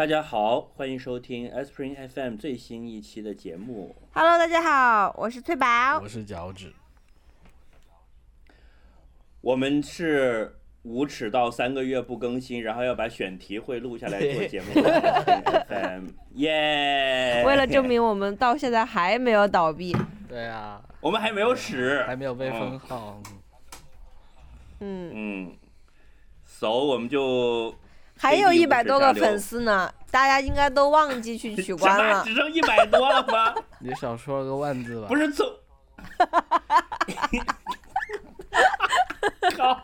大家好，欢迎收听 Spring FM 最新一期的节目。Hello，大家好，我是翠宝。我。是脚趾，我们是无耻到三个月不更新，然后要把选题会录下来做节目。FM，耶！为了证，明我们到现在还没有倒闭，对啊，我们还没有屎，还没有被嗯封号，嗯，嗯，so 我们就还有一百多个粉丝呢，大家应该都忘记去取关了。么只剩一百多了吗？你少说个万字吧。不是从，靠！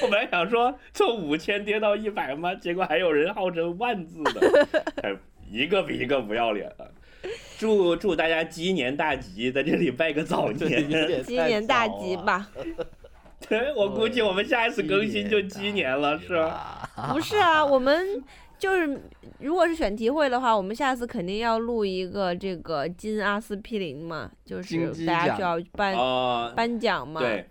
我本来想说从五千跌到一百吗？结果还有人号称万字的，哎 一个比一个不要脸了！祝祝大家鸡年大吉，在这里拜个早年。鸡年大吉！吧？对，我估计我们下一次更新就鸡年了，是？吧？不是啊，我们就是如果是选题会的话，我们下次肯定要录一个这个金阿司匹林嘛，就是大家奖需要颁啊、颁奖嘛。对，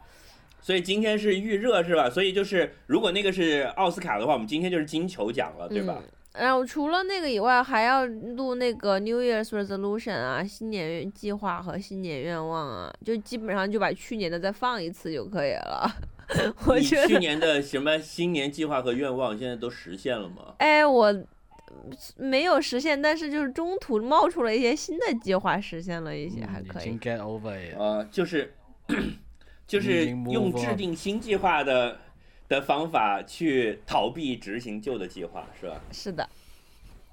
所以今天是预热是吧？所以就是如果那个是奥斯卡的话，我们今天就是金球奖了，对吧？嗯然后除了那个以外，还要录那个 New Year's Resolution 啊，新年计划和新年愿望啊，就基本上就把去年的再放一次就可以了。我你觉得，去年的什么新年计划和愿望现在都实现了吗？哎，我没有实现，但是就是中途冒出了一些新的计划，实现了一些，还可以嗯已经。get over it 了。啊、就是 就是用制定新计划的的方法去逃避执行旧的计划，是吧？是的，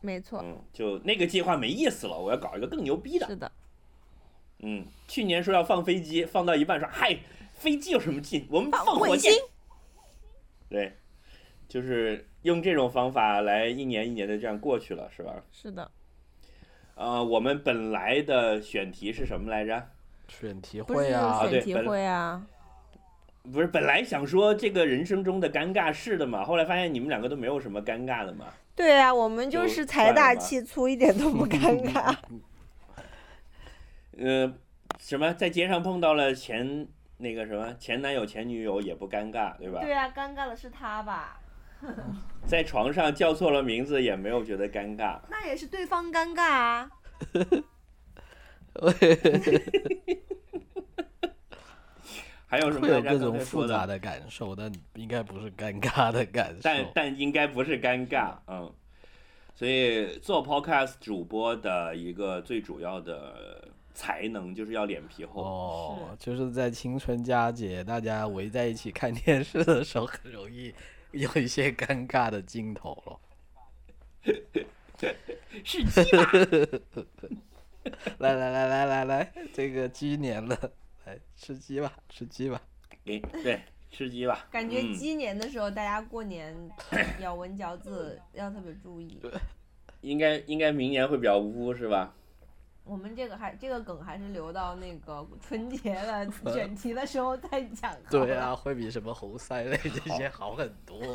没错，嗯，就那个计划没意思了，我要搞一个更牛逼的。是的，嗯，去年说要放飞机，放到一半说，嗨，飞机有什么劲？我们放放火箭。对，就是用这种方法来一年一年的这样过去了，是吧？是的，呃，我们本来的选题是什么来着？选题会啊对选题会啊，不是，本来想说这个人生中的尴尬事的嘛，后来发现你们两个都没有什么尴尬的嘛。对啊，我们就就是财大气粗，一点都不尴尬。呃，什么在街上碰到了前那个什么前男友前女友也不尴尬，对吧？对啊，尴尬的是他吧？在床上叫错了名字也没有觉得尴尬。那也是对方尴尬啊。还有什么会有大家刚各种？复杂的感受，但应该不是尴尬的感受。但但应该不是尴尬，嗯。所以做 podcast 主播的一个最主要的才能就是要脸皮厚。哦，就是在青春佳节，大家围在一起看电视的时候，很容易 有一些尴尬的镜头了。是鸡吧？来来来来来来，这个鸡年了，来吃鸡吧，吃鸡吧。给对吃鸡吧。感觉嗯鸡年的时候，大家过年 咬文嚼字要特别注意。应该应该明年会比较污是吧？我们这个还这个梗还是留到那个春节的 选题的时候再讲。对啊，，会比什么猴塞类这些好很多。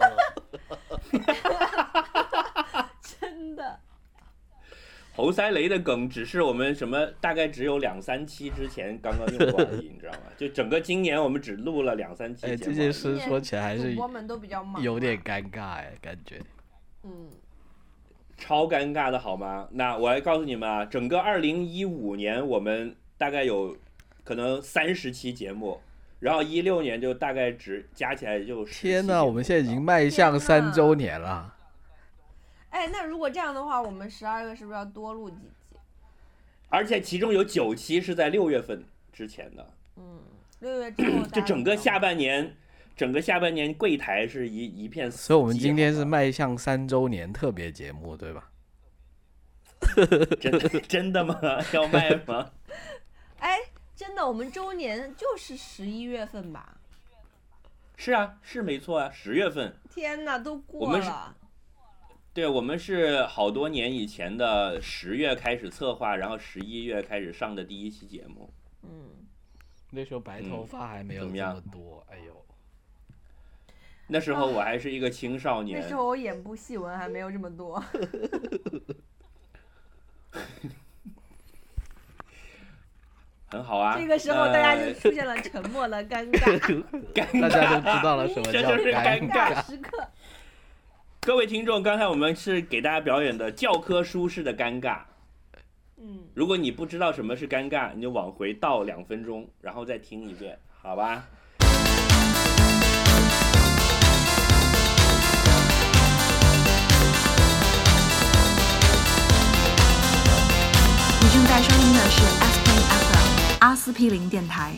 真的。猴塞雷的梗只是我们什么大概只有两三期之前刚刚用过而已，你知道吗？就整个今年我们只录了两三期哎，节目。这件事说起来还是主播们都比较忙，有点。尴尬哎，感觉。嗯，超尴尬的好吗？那我来告诉你们啊，整个二零一五年我们大概有可能三十期节目，然后一六年就大概只加起来就天呐，我们现在已经迈向三周年了。哎，那如果这样的话，我们十二月是不是要多录几集？而且其中有九期是在六月份之前的，嗯，六月之后就整个下半年，整个下半年柜台是一一片死寂。所以我们今天是迈向三周年特别节目，对吧？真的真的吗？要卖吗？哎，真的，我们周年就是十一月份吧？是啊，是没错啊，十月份。天哪，都过我们是了。对，我们是好多年以前的十月开始策划，然后十一月开始上的第一期节目。嗯，那时候白头发还没有这怎么样么多，哎呦，那时候我还是一个青少年那时，候我眼部细纹还没有这么多。很好啊。这个时候大家就呃出现了沉默的尴尬，尴大家都尬知道了什么 这叫就是尴尬时刻。各位听众，刚才我们是给大家表演的教科书式的尴尬。嗯，如果你不知道什么是尴尬，你就往回倒两分钟，然后再听一遍，好吧？在收听的是 S P FM 阿司匹林电台。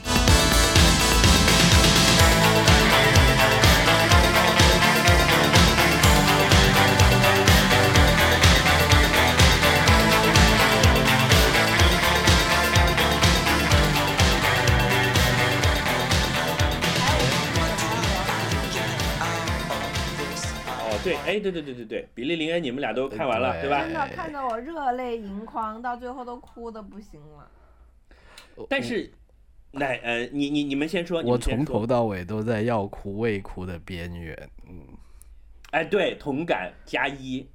对，哎，对对对对对，比利林恩你们俩都看完了，对对吧真？的看得我热泪盈眶，到最后都哭的不行了。但是，那呃，你你你们先说，你我们先说从头到尾都在要哭未哭的边缘。嗯，哎，对，同感加一，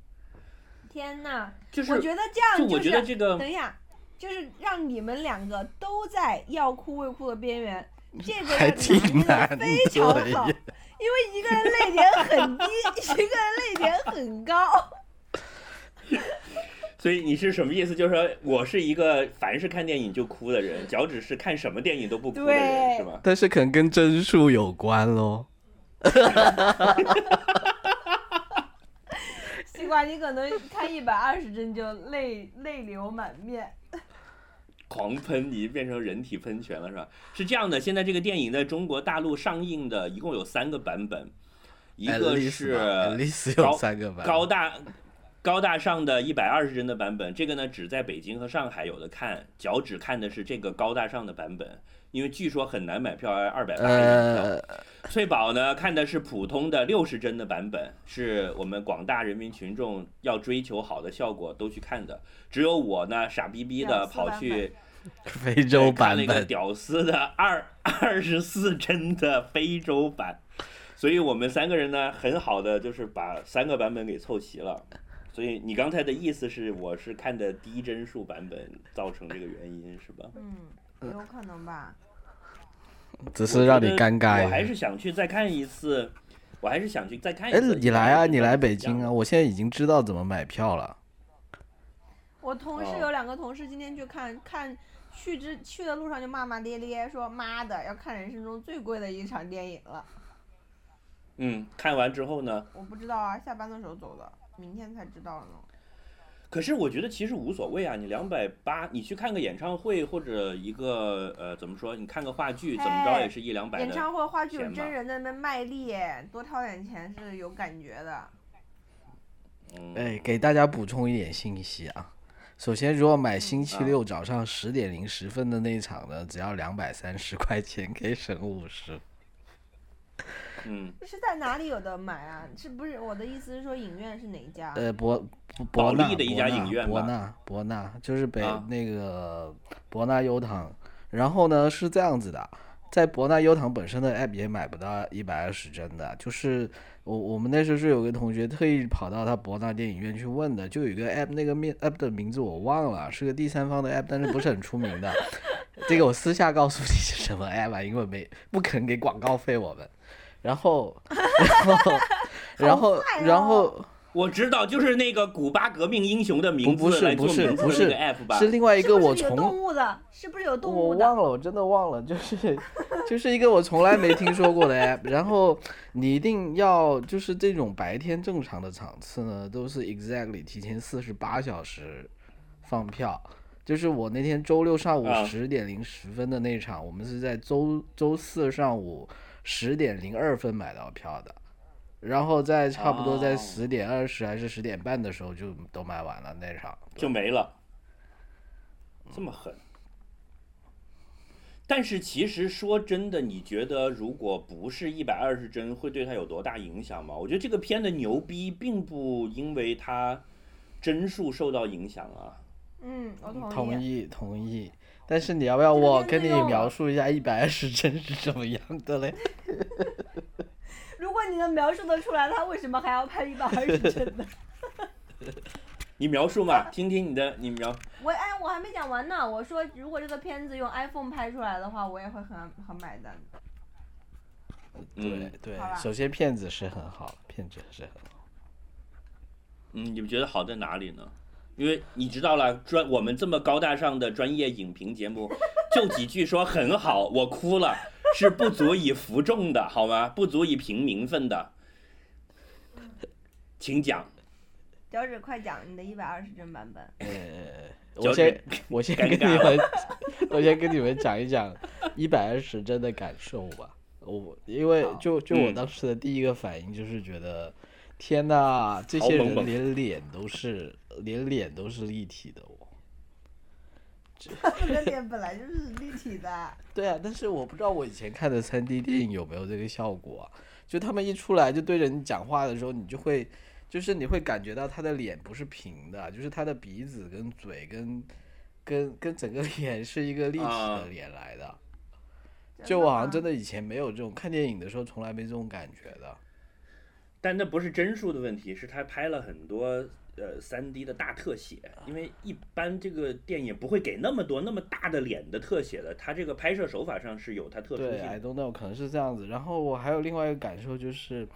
天呐，就是我觉得这样就我是觉得这个等一下，就是让你们两个都在要哭未哭的边缘，这个还让挺难拿捏得非常的好，耶因为一个人泪点很低，一个人泪点很高。所以你是什么意思？就是说我是一个凡是看电影就哭的人，脚趾是看什么电影都不哭的人，是吗？但是可能跟帧数有关喽。西瓜，你可能看一百二十帧就泪泪流满面。狂喷，已经变成人体喷泉了，是吧？是这样的，现在这个电影在中国大陆上映的一共有三个版本，一个是高三个版。高大高大上的一百二十帧的版本，这个呢只在北京和上海有的看，脚趾看的是这个高大上的版本，因为据说很难买票，二百八一张票。呃，翠宝呢看的是普通的六十帧的版本，是我们广大人民群众要追求好的效果都去看的。只有我呢傻逼逼的跑去非洲看了一个版本。屌丝的二 二十四帧的非洲版，所以我们三个人呢很好的就是把三个版本给凑齐了。所以你刚才的意思是我是看的低帧数版本造成这个原因是吧？嗯，有可能吧。只是让你尴尬我还。是想去再看一次，我还是想去再看一哎，次。你来啊，你来北京啊！我现在已经知道怎么买票了。我同事哦有两个同事今天去看看去之去的路上就骂骂咧咧说妈的要看人生中最贵的一场电影了。嗯，看完之后呢？我不知道啊，下班的时候走的，明天才知道呢。可是我觉得其实无所谓啊，你两百八，你去看个演唱会或者一个呃怎么说，你看个话剧，怎么着也是一两百的。演唱会、话剧有真人在那边卖力，多掏点钱是有感觉的。嗯，哎，给大家补充一点信息啊。首先，如果买星期啊六早上十点零十分的那一场呢，只要两百三十块钱，可以省五十。嗯，是在哪里有的买啊？是不是我的意思是说影院是哪一家？呃，博博纳利的一家博纳影院吧博纳博纳就是北、啊那个博纳优堂。然后呢是这样子的，在博纳优堂本身的 app 也买不到一百二十帧的，就是我我们那时候是有个同学特意跑到他博纳电影院去问的，就有一个 app，那个面 app 的名字我忘了，是个第三方的 app，但是不是很出名的。这个我私下告诉你是什么 app 啊，因为没不肯给广告费我们。然后，然后，然后，然后哦。我知道，就是那个古巴革命英雄的名不不字来做是不是名字那不是个 app 吧？是另外一个我不是有动从物的？是不是有动物的？我忘了，我真的忘了，就是就是一个我从来没听说过的 app。然后你一定要就是这种白天正常的场次呢，都是 exactly 提前四十八小时放票。就是我那天周六上午啊十点零十分的那场，我们是在周周四上午十点零二分买到票的，然后在差不多在哦十点二十还是十点半的时候就都卖完了那场。就没了，这么狠。但是其实说真的，你觉得如果不是一百二十帧，会对它有多大影响吗？我觉得这个片的牛逼，并不因为它帧数受到影响啊。嗯，我同意。同意同意，但是你要不要我跟你描述一下一百二十帧是什么样的嘞？如果你能描述得出来，他为什么还要拍一百二十帧呢？你描述嘛，听听你的，你描。我哎，我还没讲完呢。我说，如果这个片子用 iPhone 拍出来的话，我也会很很买单。对嗯，对，首先片子是很好，片子是很好。嗯，你们觉得好在哪里呢？因为你知道了，专我们这么高大上的专业影评节目，就几句说很好，我哭了，是不足以服众的，好吗？不足以评名分的，请讲。脚趾，快讲你的一百二十帧版本。我先我先跟你们，我先跟你们讲一讲一百二十帧的感受吧。我因为就就我嗯当时的第一个反应就是觉得，天呐，这些人连脸都是连脸都是立体的哦。他们 的脸本来就是立体的。对啊，但是我不知道我以前看的三 D 电影有没有这个效果啊？就他们一出来就对着你讲话的时候，你就会，就是你会感觉到他的脸不是平的，就是他的鼻子跟嘴跟跟跟整个脸是一个立体啊的脸来的。就我好像真的以前没有这种看电影的时候从来没这种感觉的。但那不是帧数的问题，是他拍了很多呃三 D 的大特写，因为一般这个电影不会给那么多那么大的脸的特写的，他这个拍摄手法上是有他特殊对性，I 的。don't know，可能是这样子。然后我还有另外一个感受就是，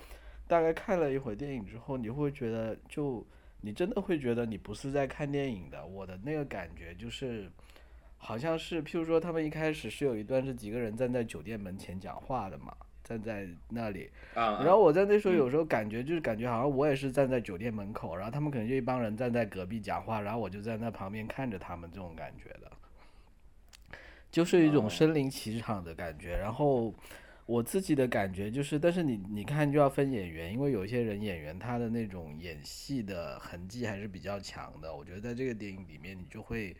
大概看了一会儿电影之后，你会觉得就你真的会觉得你不是在看电影的。我的那个感觉就是，好像是譬如说他们一开始是有一段是几个人站在酒店门前讲话的嘛，站在那里。啊，然后我在那时候嗯有时候感觉就是感觉好像我也是站在酒店门口，然后他们可能就一帮人站在隔壁讲话，然后我就在那旁边看着他们这种感觉的，就是一种哦身临其场的感觉。然后我自己的感觉就是，但是你你看就要分演员，因为有一些人演员他的那种演戏的痕迹还是比较强的，我觉得在这个电影里面你就会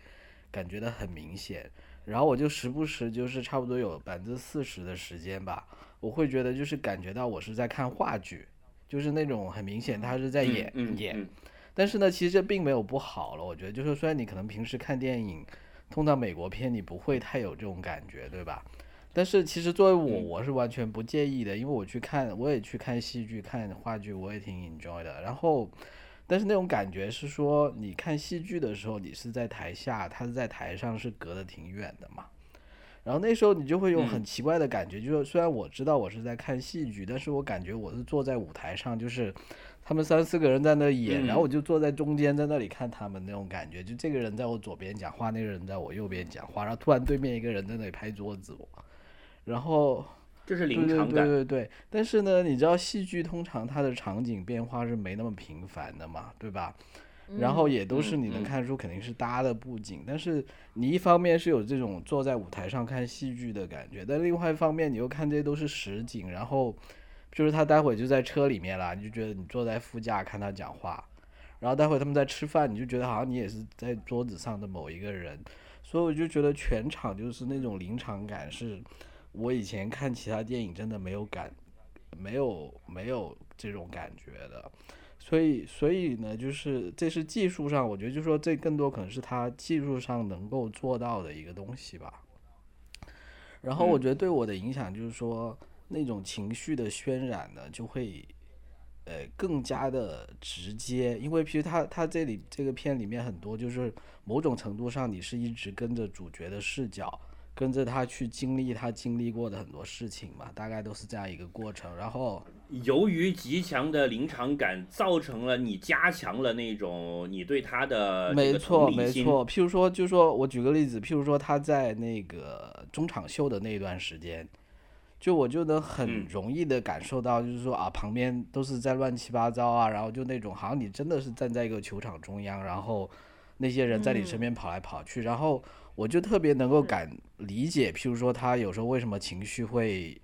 感觉的很明显。然后我就时不时就是差不多有百分之四十的时间吧，我会觉得就是感觉到我是在看话剧，就是那种很明显他是在演、演。嗯但是呢，其实这并没有不好了。我觉得，就是虽然你可能平时看电影，通常美国片你不会太有这种感觉，对吧？但是其实作为我，嗯我是完全不介意的，因为我去看，我也去看戏剧、看话剧，我也挺 enjoy 的。然后，但是那种感觉是说，你看戏剧的时候，你是在台下，他是在台上，是隔得挺远的嘛。然后那时候你就会有很嗯奇怪的感觉，就是虽然我知道我是在看戏剧，但是我感觉我是坐在舞台上，就是他们三四个人在那演，然后嗯我就坐在中间，在那里看他们那种感觉，就这个人在我左边讲话，那个人在我右边讲话，然后突然对面一个人在那里拍桌子我，然后这是对对对临场感。对对，但是呢，你知道戏剧通常它的场景变化是没那么频繁的嘛，对吧？然后也都是你能看出肯定是搭的布景，但是你一方面是有这种坐在舞台上看戏剧的感觉，但另外一方面你又看这些都是实景，然后就是他待会就在车里面啦，你就觉得你坐在副驾看他讲话，然后待会他们在吃饭，你就觉得好像你也是在桌子上的某一个人，所以我就觉得全场就是那种临场感，是我以前看其他电影真的没有感，没有没有这种感觉的。所以，所以呢，就是这是技术上，我觉得就是说这更多可能是他技术上能够做到的一个东西吧。然后我嗯觉得对我的影响就是说，那种情绪的渲染呢，就会呃更加的直接，因为其实他他这里这个片里面很多就是某种程度上你是一直跟着主角的视角，跟着他去经历他经历过的很多事情嘛，大概都是这样一个过程。然后由于极强的临场感，造成了你加强了那种你对他的这个没错。没错。譬如说，就说我举个例子，譬如说他在那个中场秀的那一段时间，就我就能很嗯容易的感受到，就是说啊，旁边都是在乱七八糟啊，然后就那种好像你真的是站在一个球场中央，然后那些人在你身边跑来跑去，然后我就特别能够感理解，譬如说他有时候为什么情绪会。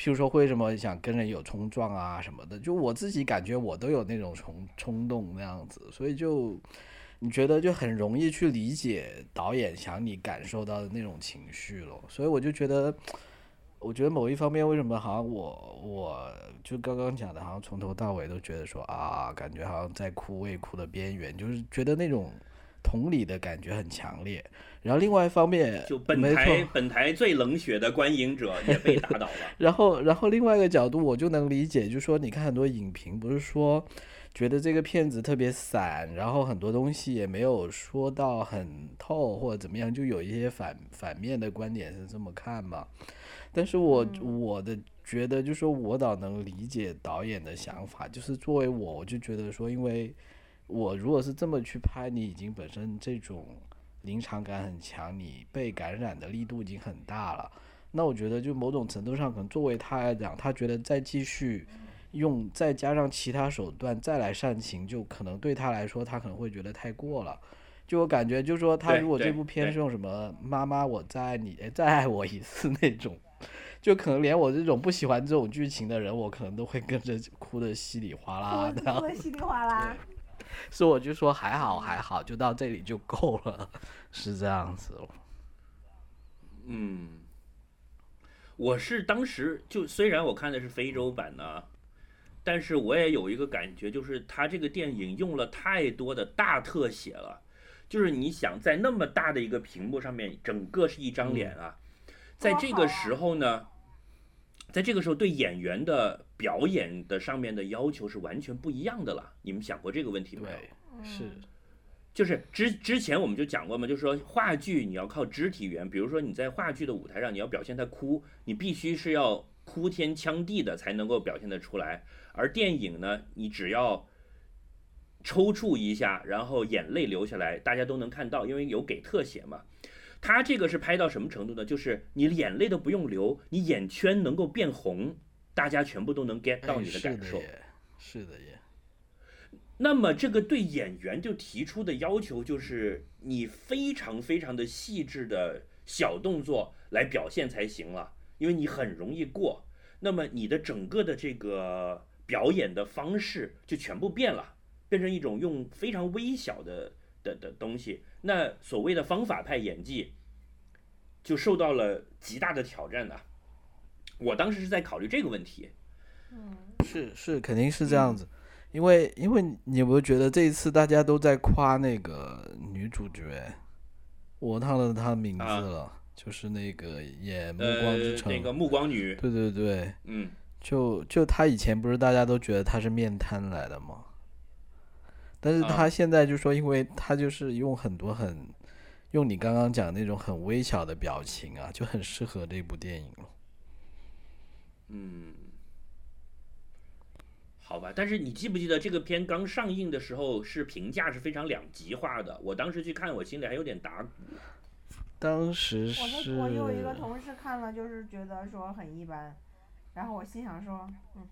譬如说为什么想跟人有冲撞啊什么的，就我自己感觉我都有那种冲冲动那样子，所以就你觉得就很容易去理解导演想你感受到的那种情绪了，所以我就觉得，我觉得某一方面为什么好像我我就刚刚讲的，好像从头到尾都觉得说啊，感觉好像在哭未哭的边缘，就是觉得那种同理的感觉很强烈。然后另外一方面，就本没错台本台最冷血的观影者也被打倒了。然后，然后另外一个角度，我就能理解，就是说，你看很多影评不是说觉得这个片子特别散，然后很多东西也没有说到很透或者怎么样，就有一些反反面的观点是这么看嘛。但是我、我的觉得，就是说我倒能理解导演的想法，就是作为我，我就觉得说，因为我如果是这么去拍，你已经本身这种临场感很强，你被感染的力度已经很大了。那我觉得，就某种程度上，可能作为他来讲，他觉得再继续用，再加上其他手段再来煽情，就可能对他来说，他可能会觉得太过了。就我感觉，就是说，他如果这部片是用什么“妈妈，我再爱你，哎再爱我一次”那种，就可能连我这种不喜欢这种剧情的人，我可能都会跟着哭的稀里哗啦的。哭的稀里哗啦。所以我就说还好还好，就到这里就够了，是这样子哦。嗯，我是当时就虽然我看的是非洲版呢，但是我也有一个感觉，就是他这个电影用了太多的大特写了。就是你想在那么大的一个屏幕上面，整个是一张脸啊，在这个时候呢，在这个时候对演员的表演的上面的要求是完全不一样的了。你们想过这个问题没有？是就是之之前我们就讲过嘛，就是说话剧你要靠肢体语言，比如说你在话剧的舞台上，你要表现他哭，你必须是要哭天抢地的才能够表现得出来。而电影呢，你只要抽搐一下，然后眼泪流下来，大家都能看到，因为有给特写嘛。他这个是拍到什么程度呢？就是你眼泪都不用流，你眼圈能够变红，大家全部都能 get 到哎你的感受。是的耶，是的耶。那么这个对演员就提出的要求就是你非常非常的细致的小动作来表现才行了，因为你很容易过。那么你的整个的这个表演的方式就全部变了，变成一种用非常微小的的的东西。那所谓的方法派演技就受到了极大的挑战的。我当时是在考虑这个问题。嗯是是，肯定是这样子，因为因为你有没有觉得这一次大家都在夸那个女主角，我忘了她的名字啊了，就是那个演《暮光呃之，城》那个暮光女，对对对，嗯。就就她以前不是大家都觉得她是面瘫来的吗？但是他现在就说，因为他就是用很多很用你刚刚讲那种很微小的表情啊，就很适合这部电影了。嗯，好吧，但是你记不记得这个片刚上映的时候是评价是非常两极化的？我当时去看，我心里还有点打鼓。当时我是的我有一个同事看了，就是觉得说很一般，然后我心想说，嗯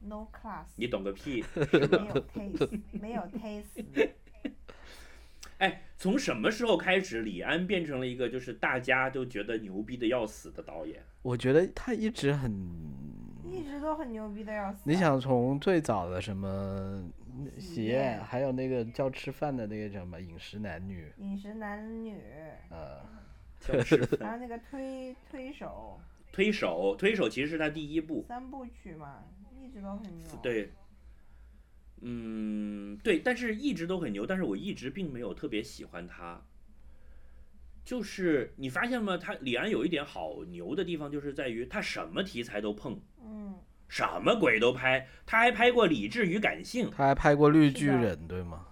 ，no class，你懂个屁！没有 taste，没有 taste。哎，从什么时候开始，李安变成了一个就是大家都觉得牛逼的要死的导演？我觉得他一直很，一直都很牛逼的要死。你想从最早的什么喜宴，还有那个叫吃饭的那个叫什么饮食男女，饮食男女，呃，就是还有那个推推手推手，推手其实是他第一部，三部曲嘛，一直都很牛。，对，嗯，对，但是一直都很牛，但是我一直并没有特别喜欢他。就是你发现吗？他李安有一点好牛的地方，就是在于他什么题材都碰，嗯，什么鬼都拍。他还拍过《理智与感性》，他还拍过《绿巨人》，对吗？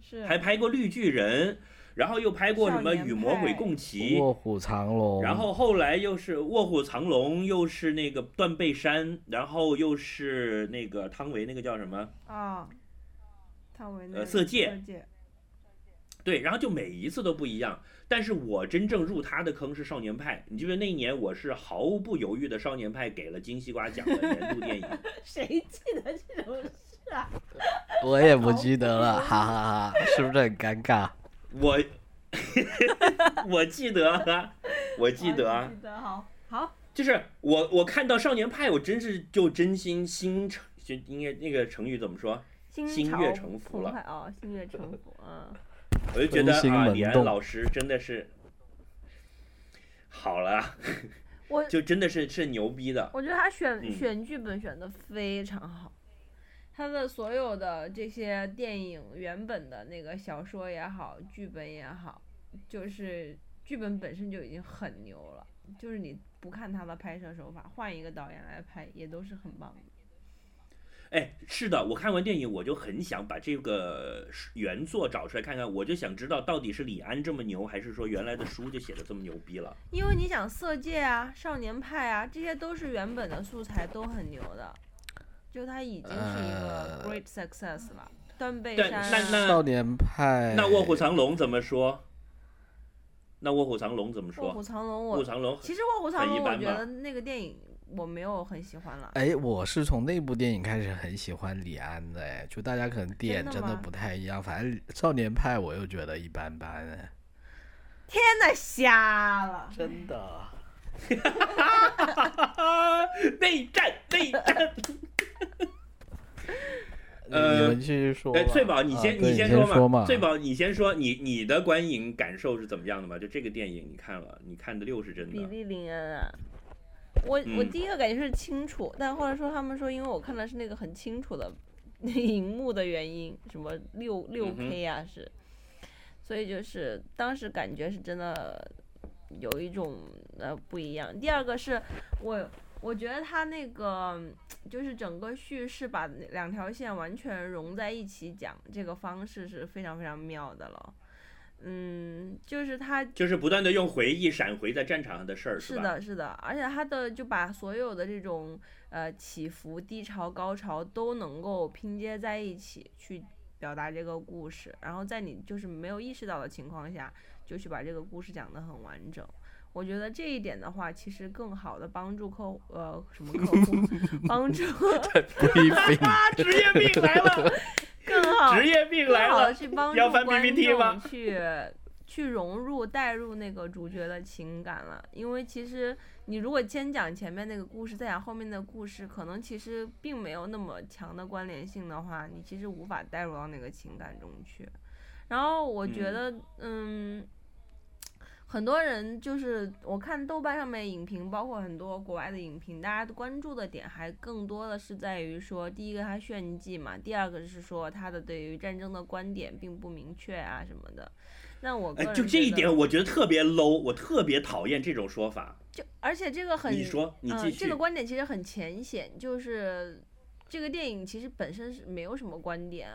是还拍过《绿巨人》，然后又拍过什么《与魔鬼共骑》，卧虎藏龙，然后后来又是《卧虎藏龙》，又是那个《断背山》，然后又是那个汤唯那个叫什么？啊，汤唯那个呃色戒色戒，对，然后就每一次都不一样。但是我真正入他的坑是《少年派》，你记不记得那一年我是毫不犹豫的《少年派》给了金西瓜奖的年度电影。谁记得这种事啊？我也不记得了，哈哈哈，是不是很尴尬？我我记得啊，我记得记得好，好，就是我我看到《少年派》，我真是就真心心诚，就应该那个成语怎么说？心悦诚服了心悦诚服，嗯，我就觉得啊，李安老师真的是好了，我就真的是是牛逼的。我觉得他选、嗯选剧本选的非常好，他的所有的这些电影原本的那个小说也好，剧本也好，就是剧本本身就已经很牛了，就是你不看他的拍摄手法，换一个导演来拍也都是很棒的。哎，是的，我看完电影我就很想把这个原作找出来看看，我就想知道到底是李安这么牛，还是说原来的书就写的这么牛逼了？因为你想《色戒》啊、《少年派》啊，这些都是原本的素材都很牛的，就他已经是一个呃 great success 了。对断背山、啊。那那少年派，那卧虎藏龙怎么说？那卧虎藏龙怎么说卧虎？藏龙我卧虎藏龙其实卧虎藏龙，我觉得那个电影我没有很喜欢了。哎，我是从那部电影开始很喜欢李安的，哎，就大家可能点真的不太一样，反正少年派我又觉得一般般，哎，天呐，瞎了！真的。内战，内战。你 呃你们继续说。哎，翠宝，你先、啊你先说嘛。翠宝，你先说你你的观影感受是怎么样的嘛？就这个电影你看了，你看的六是真的，比利林恩啊，我、我嗯第一个感觉是清楚，但后来说他们说，因为我看的是那个很清楚的荧幕的原因，什么六六 K 啊是，所以就是当时感觉是真的有一种呃不一样。第二个是我我觉得他那个就是整个叙事把两条线完全融在一起讲，这个方式是非常非常妙的了。嗯，就是他就是不断的用回忆闪回在战场上的事儿，吧？是的，是的，而且他的就把所有的这种呃起伏、低潮、高潮都能够拼接在一起去表达这个故事，然后在你就是没有意识到的情况下，就去把这个故事讲得很完整。我觉得这一点的话，其实更好的帮助客户呃什么客户，帮助 职业病来了，更好职业病来了。去帮助观众去去融入、带入那个主角的情感了。因为其实你如果先讲前面那个故事，再讲后面的故事，可能其实并没有那么强的关联性的话，你其实无法带入到那个情感中去。然后我觉嗯得，嗯很多人就是我看豆瓣上面影评，包括很多国外的影评，大家的关注的点还更多的是在于说，第一个它炫技嘛，第二个是说他的对于战争的观点并不明确啊什么的。那我个哎，人就这一点，我觉得特别 low，我特别讨厌这种说法。就而且这个很，你说，你继嗯，续。这个观点其实很浅显，就是这个电影其实本身是没有什么观点。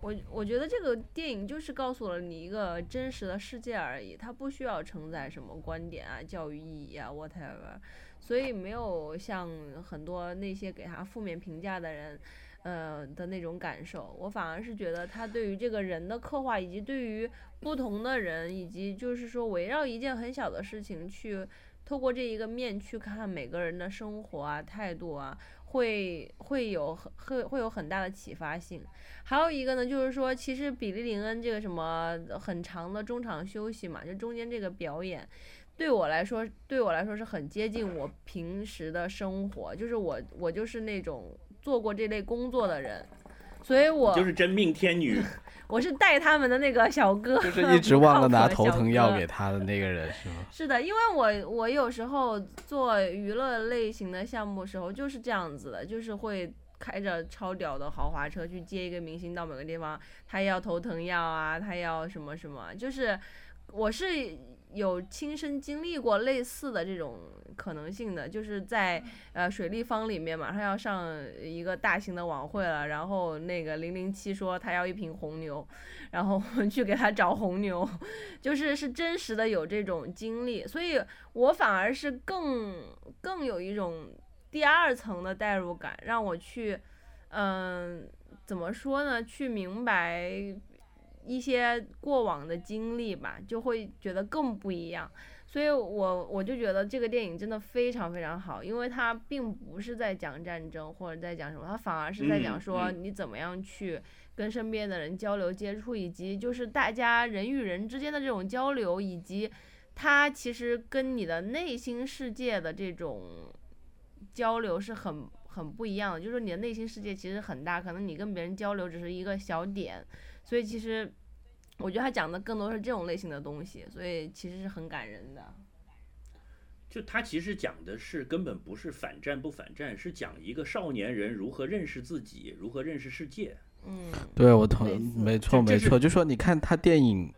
我我觉得这个电影就是告诉了你一个真实的世界而已，它不需要承载什么观点啊、教育意义啊 whatever，所以没有像很多那些给他负面评价的人。呃的那种感受，我反而是觉得他对于这个人的刻画，以及对于不同的人，以及就是说围绕一件很小的事情去透过这一个面去看每个人的生活啊、态度啊，会会有很会会有很大的启发性。还有一个呢，就是说，其实比利林恩这个什么很长的中场休息嘛，就中间这个表演。对我来说，对我来说是很接近我平时的生活，就是我我就是那种做过这类工作的人，所以我就是真命天女，我是带他们的那个小哥，就是一直忘了拿头疼药给他的那个人是吗？是的，因为我我有时候做娱乐类型的项目时候就是这样子的，就是会开着超屌的豪华车去接一个明星到某个地方，他要头疼药啊，他要什么什么，就是我是有亲身经历过类似的这种可能性的，就是在呃水立方里面马上要上一个大型的晚会了，然后那个零零七说他要一瓶红牛，然后我们去给他找红牛，就是是真实的有这种经历，所以我反而是更更有一种第二层的代入感，让我去，嗯、怎么说呢？去明白一些过往的经历吧，就会觉得更不一样。所以我我就觉得这个电影真的非常非常好，因为它并不是在讲战争或者在讲什么，它反而是在讲嗯说嗯你怎么样去跟身边的人交流接触，以及就是大家人与人之间的这种交流，以及它其实跟你的内心世界的这种交流是很很不一样的。就是说你的内心世界其实很大，可能你跟别人交流只是一个小点，所以其实我觉得他讲的更多是这种类型的东西，所以其实是很感人的。就他其实讲的是根本不是反战不反战，是讲一个少年人如何认识自己，如何认识世界。嗯，对，我同类似没错没错，就说你看他电影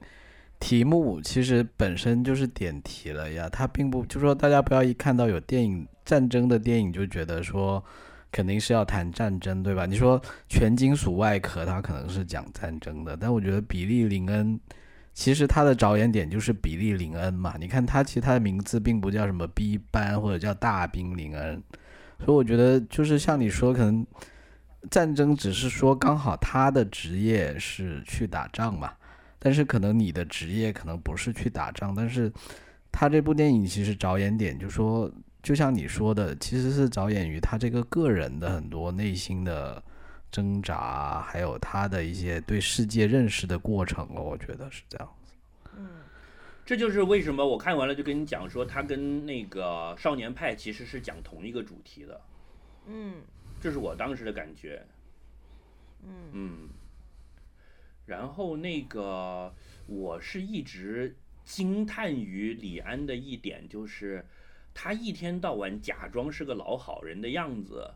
题目其实本身就是点题了呀，他并不就说大家不要一看到有电影战争的电影就觉得说肯定是要谈战争，对吧？你说全金属外壳，它可能是讲战争的，但我觉得比利林恩。其实他的着眼点就是比利林恩嘛，你看他其实他的名字并不叫什么 B 班或者叫大兵林恩，所以我觉得就是像你说，可能战争只是说刚好他的职业是去打仗嘛，但是可能你的职业可能不是去打仗，但是他这部电影其实着眼点就说，就像你说的，其实是着眼于他这个个人的很多内心的挣扎，还有他的一些对世界认识的过程了，我觉得是这样子。嗯这就是为什么我看完了就跟你讲说，他跟那个少年派其实是讲同一个主题的，嗯这是我当时的感觉。嗯嗯，然后那个我是一直惊叹于李安的一点，就是他一天到晚假装是个老好人的样子，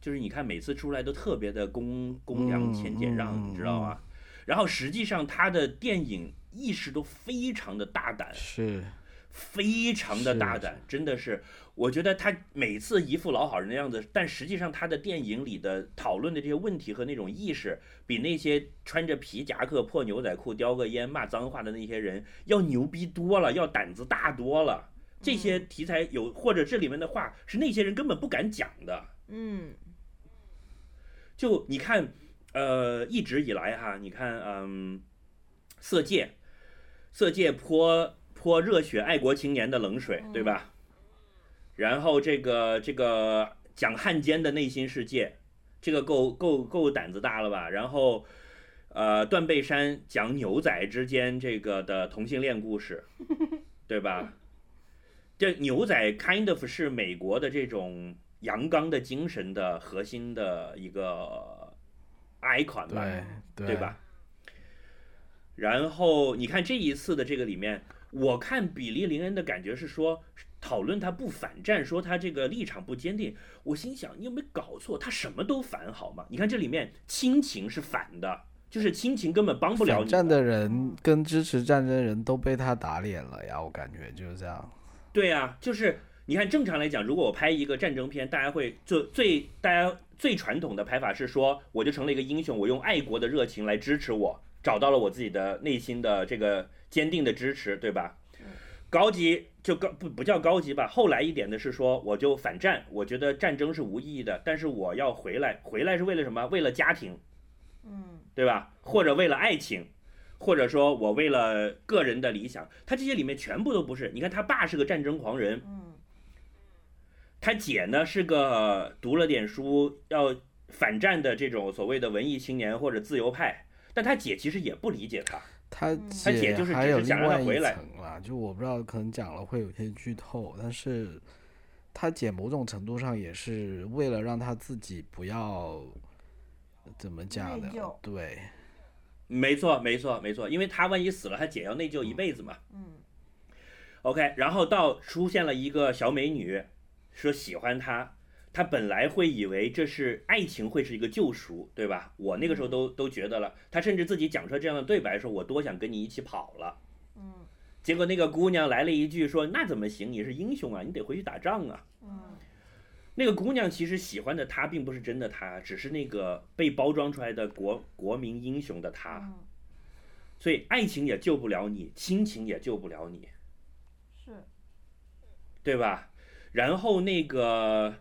就是你看每次出来都特别的公公良谦俭让，嗯你知道吗？然后实际上他的电影意识都非常的大胆，是，非常的大胆，真的是，我觉得他每次一副老好人的样子，但实际上他的电影里的讨论的这些问题和那种意识，比那些穿着皮夹克、破牛仔裤、叼个烟、骂脏话的那些人要牛逼多了，要胆子大多了。这些题材有，或者这里面的话是那些人根本不敢讲的。嗯就你看，呃，一直以来哈，你看，嗯，色戒，色戒泼泼热血爱国青年的冷水，对吧？然后这个这个讲汉奸的内心世界，这个够够够胆子大了吧？然后，呃，断背山讲牛仔之间这个的同性恋故事，对吧？这牛仔 kind of 是美国的这种阳刚的精神的核心的一个 icon 吧，对对对吧？然后你看这一次的这个里面，我看比利林恩的感觉是说，讨论他不反战，说他这个立场不坚定。我心想，你有没有搞错？他什么都反好吗？你看这里面亲情是反的，就是亲情根本帮不了你反战的人跟支持战争的人都被他打脸了呀，我感觉就是这样。对啊，就是你看，正常来讲，如果我拍一个战争片，大家会就最大家最传统的拍法是说，我就成了一个英雄，我用爱国的热情来支持我，找到了我自己的内心的这个坚定的支持，对吧？高级就高不不叫高级吧，后来一点的是说，我就反战，我觉得战争是无意义的，但是我要回来，回来是为了什么？为了家庭，嗯对吧？或者为了爱情，或者说我为了个人的理想，他这些里面全部都不是。你看他爸是个战争狂人，嗯他姐呢是个读了点书要反战的这种所谓的文艺青年或者自由派，但他姐其实也不理解他。他姐就是还有另只是想让他外一回来就我不知道，可能讲了会有些剧透，但是他姐某种程度上也是为了让他自己不要怎么讲的？对，没错，没错，没错，因为他万一死了，他姐要内疚一辈子嘛。嗯 OK，然后到出现了一个小美女，说喜欢他，他本来会以为这是爱情会是一个救赎，对吧？我那个时候都都觉得了，他甚至自己讲出这样的对白，说我多想跟你一起跑了。嗯结果那个姑娘来了一句说：“那怎么行？你是英雄啊，你得回去打仗啊。”嗯那个姑娘其实喜欢的他并不是真的他，只是那个被包装出来的国国民英雄的他。嗯，所以爱情也救不了你，亲情也救不了你，是对吧？然后那个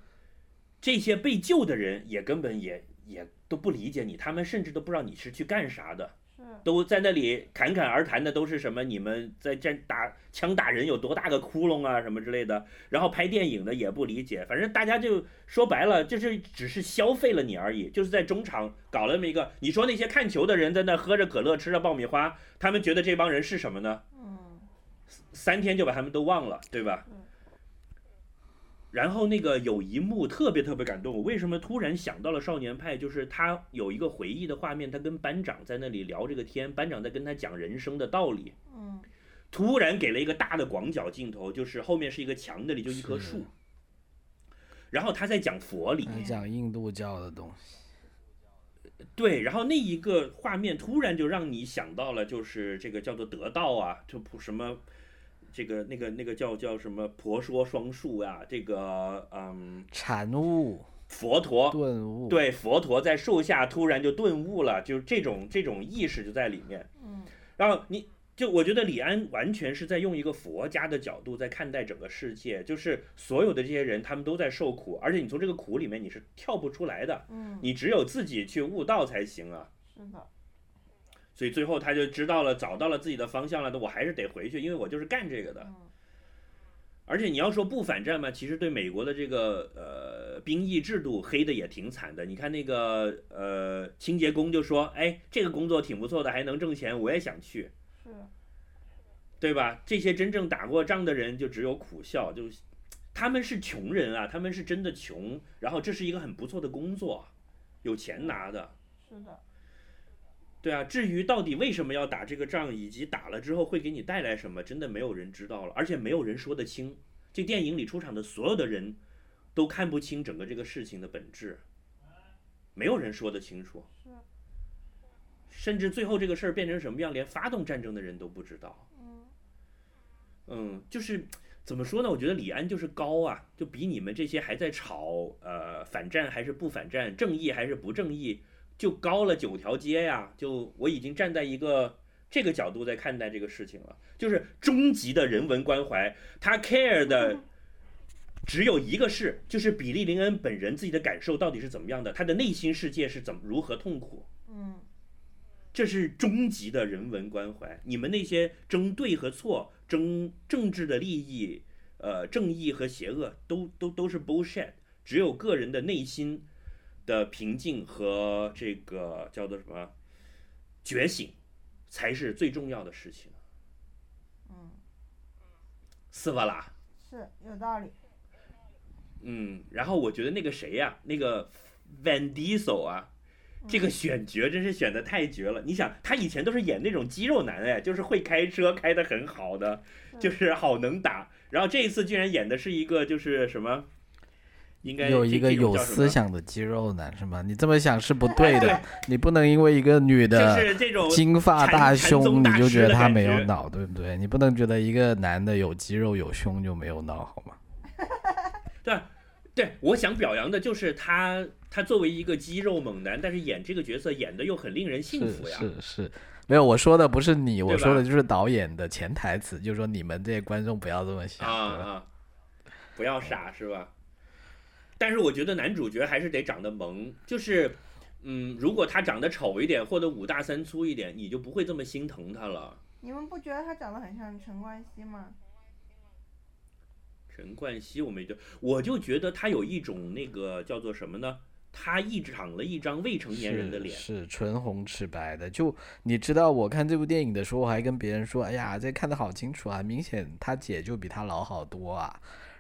这些被救的人也根本也也都不理解你，他们甚至都不知道你是去干啥的，是都在那里侃侃而谈的都是什么你们在战打枪打人有多大个窟窿啊什么之类的，然后拍电影的也不理解，反正大家就说白了就是只是消费了你而已，就是在中场搞了那么一个，你说那些看球的人在那喝着可乐吃着爆米花，他们觉得这帮人是什么呢？嗯三天就把他们都忘了，对吧嗯？然后那个有一幕特别特别感动，我为什么突然想到了《少年派》？就是他有一个回忆的画面，他跟班长在那里聊这个天，班长在跟他讲人生的道理，嗯。突然给了一个大的广角镜头，就是后面是一个墙，那里就一棵树，然后他在讲佛理，讲印度教的东西，对，然后那一个画面突然就让你想到了，就是这个叫做得道啊，就不什么，这个那个那个叫叫什么婆说双树啊，这个嗯禅悟、佛陀，顿悟，对佛陀在树下突然就顿悟了，就是这种这种意识就在里面。嗯然后你就我觉得李安完全是在用一个佛家的角度在看待整个世界，就是所有的这些人他们都在受苦，而且你从这个苦里面你是跳不出来的，嗯，你只有自己去悟道才行啊。是的，所以最后他就知道了，找到了自己的方向了，那我还是得回去，因为我就是干这个的。嗯而且你要说不反战嘛，其实对美国的这个呃兵役制度黑的也挺惨的。你看那个呃清洁工就说，哎，这个工作挺不错的，还能挣钱，我也想去，是，对吧？这些真正打过仗的人就只有苦笑，就他们是穷人啊，他们是真的穷，然后这是一个很不错的工作，有钱拿的。是的，对啊，至于到底为什么要打这个仗，以及打了之后会给你带来什么，真的没有人知道了，而且没有人说得清。这电影里出场的所有的人，都看不清整个这个事情的本质，没有人说得清楚。是，甚至最后这个事儿变成什么样，连发动战争的人都不知道。嗯嗯，就是怎么说呢？我觉得李安就是高啊，就比你们这些还在吵呃反战还是不反战，正义还是不正义，就高了九条街呀。就我已经站在一个这个角度在看待这个事情了，就是终极的人文关怀，他 care 的。只有一个事，就是比利林恩本人自己的感受到底是怎么样的，他的内心世界是怎么如何痛苦，嗯这是终极的人文关怀。你们那些争对和错、争政治的利益、呃正义和邪恶，都都都是 bullshit。只有个人的内心的平静和这个叫做什么觉醒，才是最重要的事情。嗯，斯巴拉，是有道理。嗯，然后我觉得那个谁呀、那个 Van Diesel 啊，这个选角真是选的太绝了。你想，他以前都是演那种肌肉男，哎，就是会开车，开的很好的，就是好能打。然后这一次居然演的是一个就是什么，应该有一个有思想的肌肉男是吗？你这么想是不对的，你不能因为一个女就的金发大胸，你就觉得他师的感觉没有脑，对不对？你不能觉得一个男的有肌肉有胸就没有脑，好吗？对对，我想表扬的就是他，他作为一个肌肉猛男，但是演这个角色演的又很令人信服呀。是是，没有，我说的不是你，我说的就是导演的潜台词，就是说你们这些观众不要这么想。啊啊，不要傻是吧？但是我觉得男主角还是得长得萌，就是，嗯，如果他长得丑一点或者五大三粗一点，你就不会这么心疼他了。你们不觉得他长得很像陈冠希吗？陈冠希我没觉得，我就觉得他有一种那个叫做什么呢？他一长了一张未成年人的脸，是是唇红齿白的。就你知道，我看这部电影的时候，我还跟别人说：“哎呀，这看得好清楚啊，明显他姐就比他老好多啊。”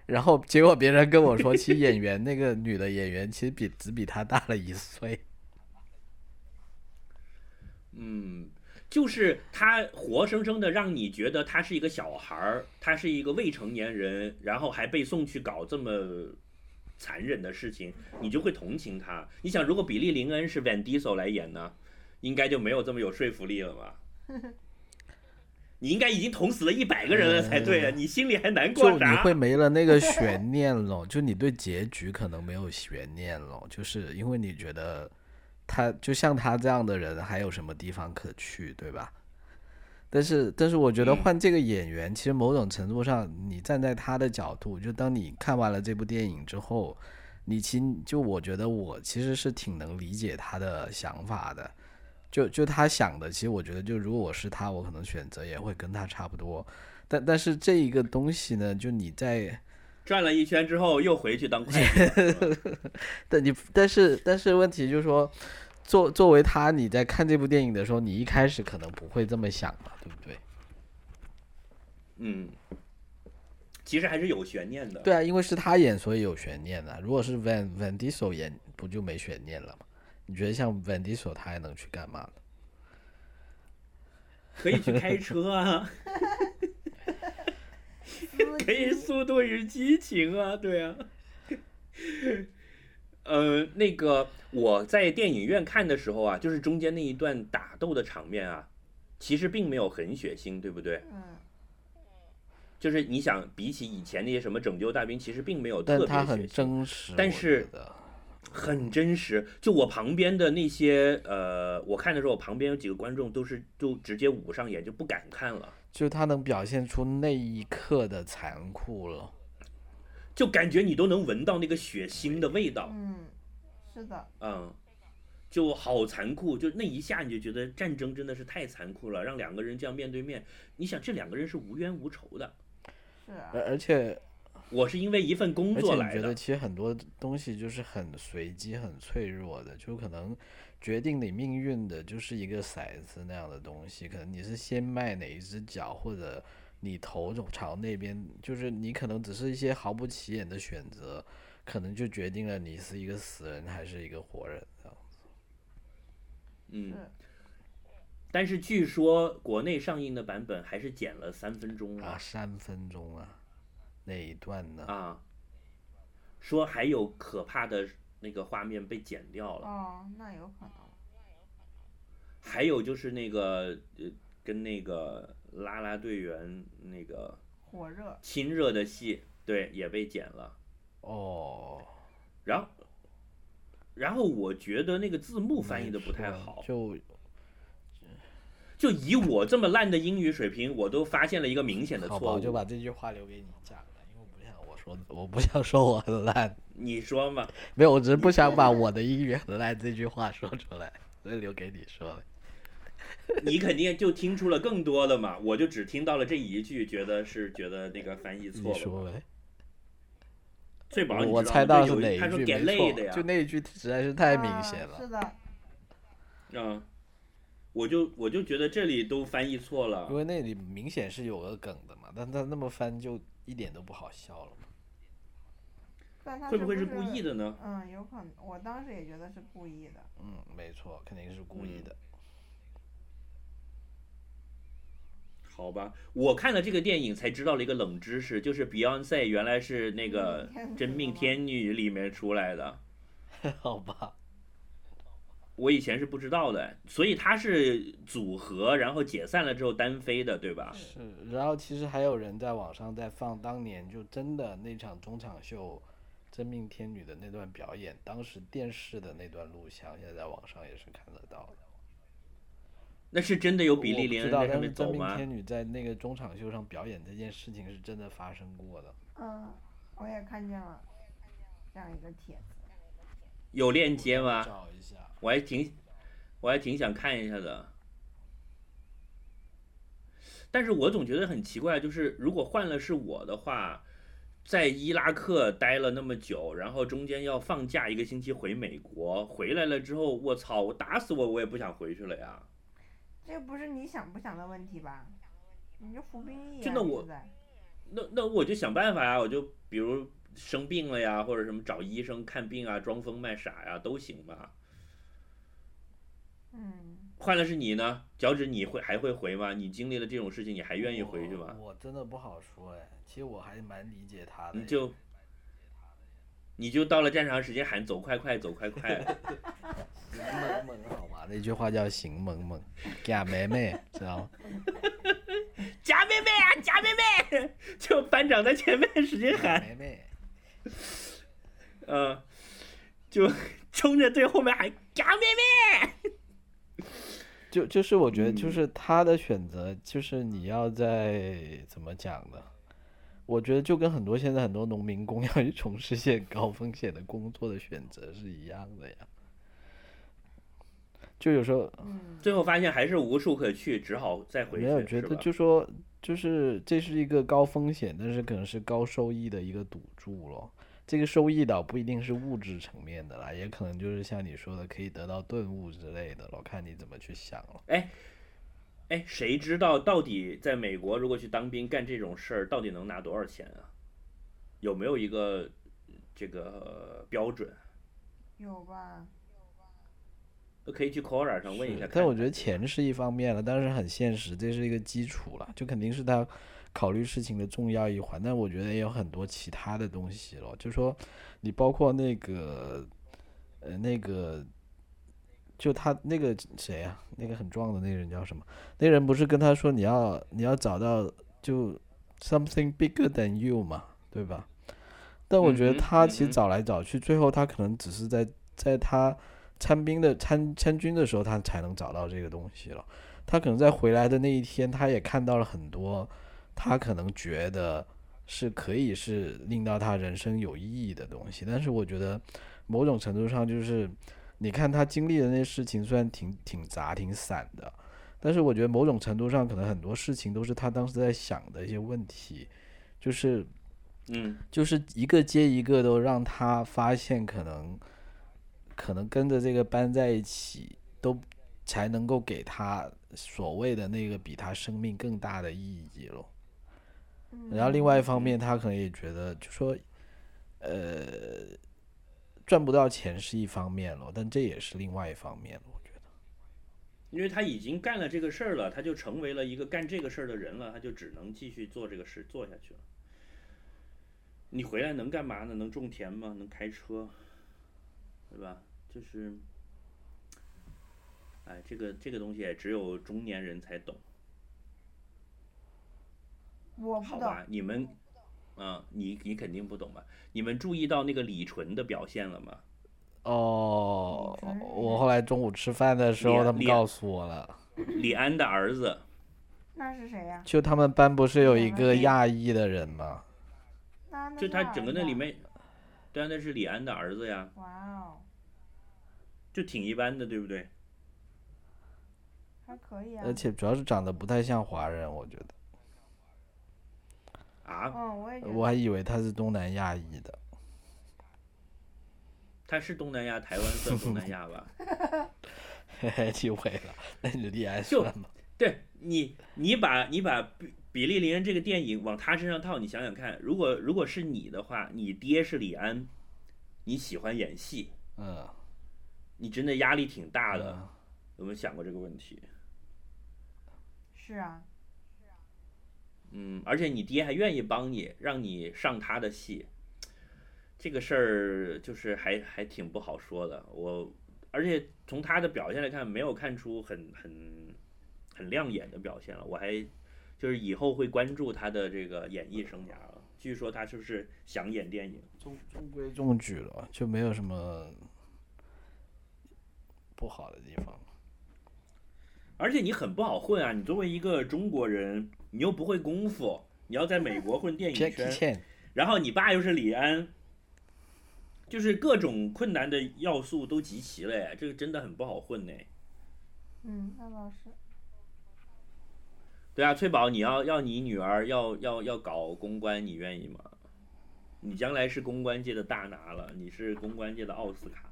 然后结果别人跟我说，其实演员那个女的演员其实比只比他大了一岁。嗯，就是他活生生的让你觉得他是一个小孩儿，他是一个未成年人，然后还被送去搞这么残忍的事情，你就会同情他。你想，如果比利林恩是 Van Diesel 来演呢，应该就没有这么有说服力了吧？你应该已经捅死了一百个人了才对啊！你心里还难就你过啥？会没了那个 悬念了，就你对结局可能没有悬念了，就是因为你觉得他就像他这样的人还有什么地方可去，对吧？但是，但是我觉得嗯换这个演员，其实某种程度上，你站在他的角度，就当你看完了这部电影之后，你其实就我觉得我其实是挺能理解他的想法的。就就他想的，其实我觉得，就如果我是他，我可能选择也会跟他差不多。但但是这一个东西呢，就你在，转了一圈之后又回去当会计。但你但是但是问题就是说，作作为他，你在看这部电影的时候，你一开始可能不会这么想嘛，对不对？嗯，其实还是有悬念的。对啊，因为是他演，所以有悬念的。如果是 Van Van Diesel 演，不就没悬念了吗？你觉得像 Van Diesel 他还能去干嘛呢？可以去开车啊，可以《速度与激情》啊，对啊。呃，那个我在电影院看的时候啊，就是中间那一段打斗的场面啊，其实并没有很血腥，对不对？嗯，就是你想，比起以前那些什么拯救大兵，其实并没有特别但他很血腥。真实，但是很真实。就我旁边的那些呃，我看的时候，我旁边有几个观众都是就直接捂上眼，就不敢看了，就他能表现出那一刻的残酷了。就感觉你都能闻到那个血腥的味道，嗯，是的，嗯，就好残酷。就那一下你就觉得战争真的是太残酷了，让两个人这样面对面，你想这两个人是无冤无仇的，是啊，而而且我是因为一份工作来的，你觉得其实很多东西就是很随机、很脆弱的，就可能决定你命运的就是一个骰子那样的东西，可能你是先迈哪一只脚，或者你头朝那边，就是你可能只是一些毫不起眼的选择，可能就决定了你是一个死人还是一个活人。这样子嗯。但是据说国内上映的版本还是剪了三分钟啊，啊三分钟啊，那一段呢？啊，说还有可怕的那个画面被剪掉了，哦，那有可能，还有就是那个呃跟那个啦啦队员那个火热，亲热的戏，对，也被剪了。哦，然后，然后我觉得那个字幕翻译的不太好，就就以我这么烂的英语水平，我都发现了一个明显的好吧，错误。我就把这句话留给你讲说我不想说我很烂。你说嘛？没有，我只是不想把我的英语很烂这句话说出来，所以留给你说了。你肯定就听出了更多的嘛，我就只听到了这一句，觉得是觉得那个翻译错了你。说呗，最宝，你我知道吗猜到是就有一他说哪一句，get 没 laid 呀错，就那一句实在是太明啊显了。是的，嗯，我就我就觉得这里都翻译错了因。为那里明显是有个梗的嘛，但他那么翻就一点都不好笑了嘛。但他会不会是是故意？的呢？嗯，有可能，我当时也觉得是故意的。嗯，没错，肯定是故意嗯的。好吧，我看了这个电影才知道了一个冷知识，就是 Beyonce 原来是那个嗯《真命天天女》里面出来的，好吧，我以前是不知道的，所以他是组合，然后解散了之后单飞的，对吧？是。然后其实还有人在网上在放当年就真的那场中场秀《真命天女》的那段表演，当时电视的那段录像，现在在网上也是看得到的。那是真的有比利不知道，林恩在上但是真命面走吗？天女在那个中场秀上表演这件事情是真的发生过的。嗯，我也看见了这样一个帖子。有链接吗？找一下。我还挺，我还挺想看一下的。但是我总觉得很奇怪，就是如果换了是我的话，在伊拉克待了那么久，然后中间要放假一个星期回美国，回来了之后，我操，我打死我我也不想回去了呀。这不是你想不想的问题吧？你就服兵役啊！真的我现在那那我就想办法呀，我就比如生病了呀，或者什么找医生看病啊，装疯卖傻呀，都行吧。嗯，换了是你呢，脚趾你会还会回吗？你经历了这种事情，你还愿意回去吗？我我真的不好说哎，其实我还蛮理解他的。你就你就到了战场时间喊走快快走快快，行猛猛好吧？那句话叫行猛猛，假妹妹知道吗？假妹妹啊假妹妹，就班长在前面使劲喊，妹妹，嗯，就冲着最后面喊假妹妹。就就是我觉得就嗯是他的选择，就是你要在怎么讲呢？我觉得就跟很多现在很多农民工 要去从事一些高风险的工作的选择是一样的呀。就有时候嗯，最后发现还是无处可去，只好再回去。没有觉得就说就是这是一个高风险，但是可能是高收益的一个赌注咯。这个收益倒不一定是物质层面的啦，也可能就是像你说的，可以得到顿悟之类的我，看你怎么去想了。哎，哎谁知道到底在美国如果去当兵干这种事儿，到底能拿多少钱啊？有没有一个这个标准？有吧？都可以去 Quora 上问一下但我觉得钱是一方面了，但是很现实，这是一个基础了，就肯定是他考虑事情的重要一环。但我觉得也有很多其他的东西咯，就说你包括那个呃那个，就他那个谁啊，那个很壮的那个人叫什么？那个人不是跟他说你要你要找到就 something bigger than you 嘛，对吧？但我觉得他其实找来找去，最后他可能只是在在他参兵的参参军的时候，他才能找到这个东西了。他可能在回来的那一天，他也看到了很多他可能觉得是可以是令到他人生有意义的东西。但是我觉得某种程度上，就是你看他经历的那些事情，虽然挺挺杂、挺散的，但是我觉得某种程度上，可能很多事情都是他当时在想的一些问题，就是嗯。就是一个接一个都让他发现，可能可能跟着这个班在一起，都才能够给他所谓的那个比他生命更大的意义了。然后另外一方面，他可能也觉得，就说，呃，赚不到钱是一方面了，但这也是另外一方面了。我觉得，因为他已经干了这个事儿了，他就成为了一个干这个事儿的人了，他就只能继续做这个事做下去了。你回来能干嘛呢？能种田吗？能开车，对吧？就是，哎，这个这个东西也只有中年人才懂，我不懂，好吧？你们，嗯、你你肯定不懂吧？你们注意到那个李纯的表现了吗？哦我后来中午吃饭的时候，他们告诉我了，李安的儿子，那是谁呀、就他们班不是有一个亚裔的人吗？就他整个那里面，对啊，那是李安的儿子呀，哇哦，就挺一般的，对不对？还可以啊。而且主要是长得不太像华人，我觉得，啊，嗯，我也觉得。我还以为他是东南亚裔的。他是东南亚，台湾算东南亚吧？嘿嘿，体会了，那你厉害就算吗？对你，你把你把比比利林恩这个电影往他身上套，你想想看，如果如果是你的话，你爹是李安，你喜欢演戏，嗯，你真的压力挺大的。嗯有没有想过这个问题？是啊，嗯，而且你爹还愿意帮你，让你上他的戏，这个事儿就是还还挺不好说的。我而且从他的表现来看，没有看出很很很亮眼的表现了。我还就是以后会关注他的这个演艺生涯了。据说他就是想演电影，中中规中矩了，就没有什么不好的地方。而且你很不好混啊！你作为一个中国人，你又不会功夫，你要在美国混电影圈，然后你爸又是李安，就是各种困难的要素都集齐了哎，这个真的很不好混呢。嗯，那倒是。对啊，翠宝，你要要你女儿要要要搞公关，你愿意吗？你将来是公关界的大拿了，你是公关界的奥斯卡。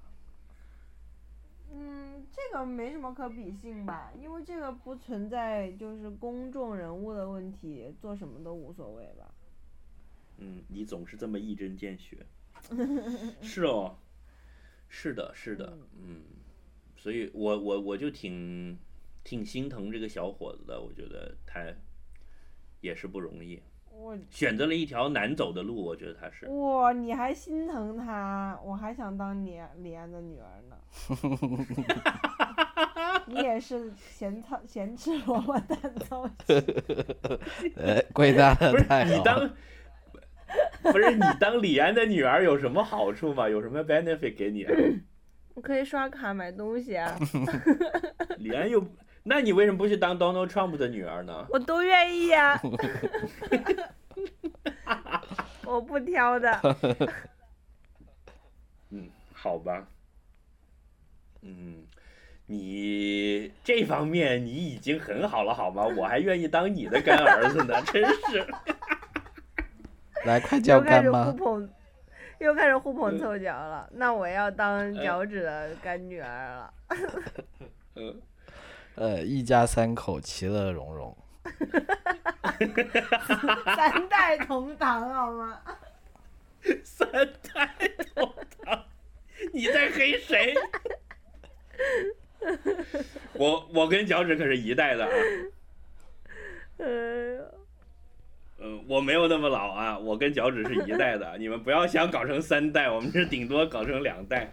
嗯，这个没什么可比性吧，因为这个不存在就是公众人物的问题，做什么都无所谓吧。嗯，你总是这么一针见血。是哦，是的，是的，嗯，所以我我我就挺挺心疼这个小伙子的，我觉得他也是不容易，我选择了一条难走的路，我觉得他是。哇，你还心疼他，我还想当李李安的女儿呢。你也是咸操咸吃萝卜淡操心。呃，贵大的不是太好了。你当，不是你当李安的女儿有什么好处吗？有什么 benefit 给你啊？我可以刷卡买东西啊，李安又，那你为什么不去当 Donald Trump 的女儿呢？我都愿意啊。我不挑的。嗯，好吧。嗯，你这方面你已经很好了，好吗？我还愿意当你的干儿子呢，真是。来，快叫又开始互干妈。捧，又开始互捧嗯凑脚了。那我要当脚趾的干女儿了。嗯，呃，一家三口其乐融融。三代同堂好吗？三代同堂，你在黑谁？我我跟脚趾可是一代的啊。呃，嗯，我没有那么老啊，我跟脚趾是一代的，你们不要想搞成三代，我们这顶多搞成两代。